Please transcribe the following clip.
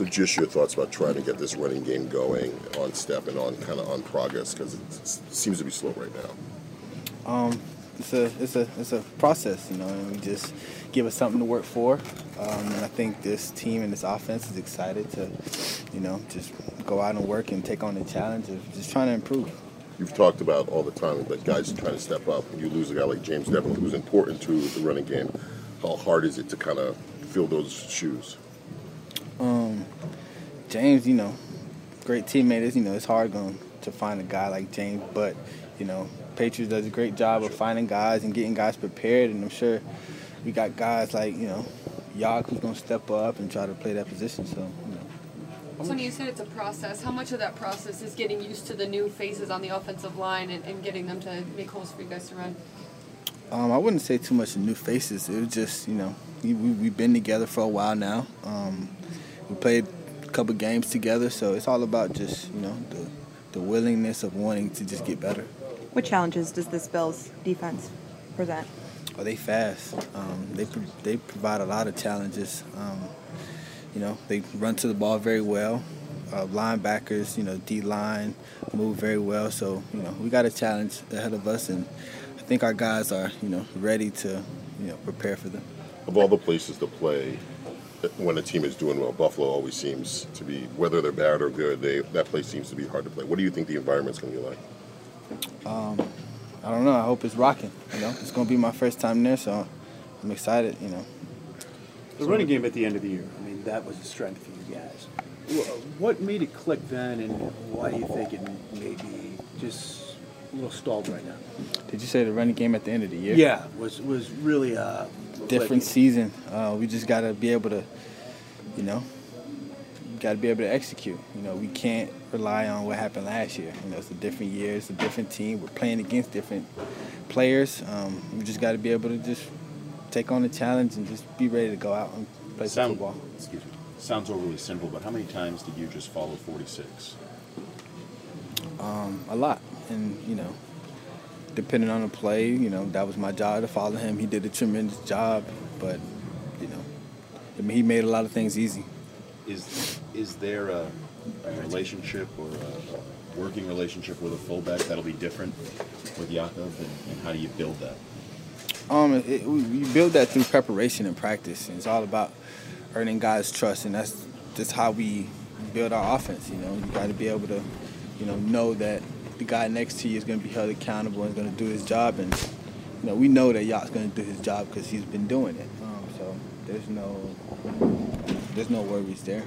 So just your thoughts about trying to get this running game going on step and on kind of on progress because it seems to be slow right now. Um, it's a it's a it's a process, you know, and we just give us something to work for. Um, and I think this team and this offense is excited to, you know, just go out and work and take on the challenge of just trying to improve. You've talked about all the time that guys are trying to step up. You lose a guy like James Develin, who's important to the running game. How hard is it to kind of fill those shoes? Um, James, you know, great teammate. Is you know, it's hard going to find a guy like James, but you know, Patriots does a great job of finding guys and getting guys prepared, and I'm sure we got guys like you know, Yak who's going to step up and try to play that position. So you know. Tony, you said it's a process. How much of that process is getting used to the new faces on the offensive line and, and getting them to make holes for you guys to run? Um, I wouldn't say too much new faces. It was just, you know, we, we, have been together for a while now. Um, we played a couple games together, so it's all about just, you know, the, the willingness of wanting to just get better. What challenges does this Bills defense present? Oh, they fast. Um, they they provide a lot of challenges. Um, you know, they run to the ball very well. Uh, linebackers, you know, D line move very well. So you know, we got a challenge ahead of us, and I think our guys are you know ready to you know prepare for them. Of all the places to play, when a team is doing well, Buffalo always seems to be whether they're bad or good. They that place seems to be hard to play. What do you think the environment's going to be like? Um, I don't know. I hope it's rocking. You know, it's going to be my first time there, so I'm excited. You know. The running game at the end of the year. I mean, that was a strength for you guys. What made it click then, and why do you think it may be just a little stalled right now? Did you say the running game at the end of the year? Yeah, was was really a different season. Uh, we just got to be able to, you know, got to be able to execute. You know, we can't rely on what happened last year. You know, it's a different year, it's a different team. We're playing against different players. Um, we just got to be able to just take on the challenge and just be ready to go out and play Sound, football. Excuse me. Sounds overly simple, but how many times did you just follow 46? Um, a lot, and you know, depending on the play, you know, that was my job to follow him. He did a tremendous job, but you know, I mean, he made a lot of things easy. Is is there a, a relationship or a, working relationship with a fullback that'll be different with Jakob, and, and how do you build that? Um, it, we, we build that through preparation and practice. And it's all about earning guys' trust, and that's just how we build our offense. You know, you got to be able to, you know, know that the guy next to you is going to be held accountable and is going to do his job, and you know, we know that Yak's going to do his job because he's been doing it. Um, so there's no there's no worries there.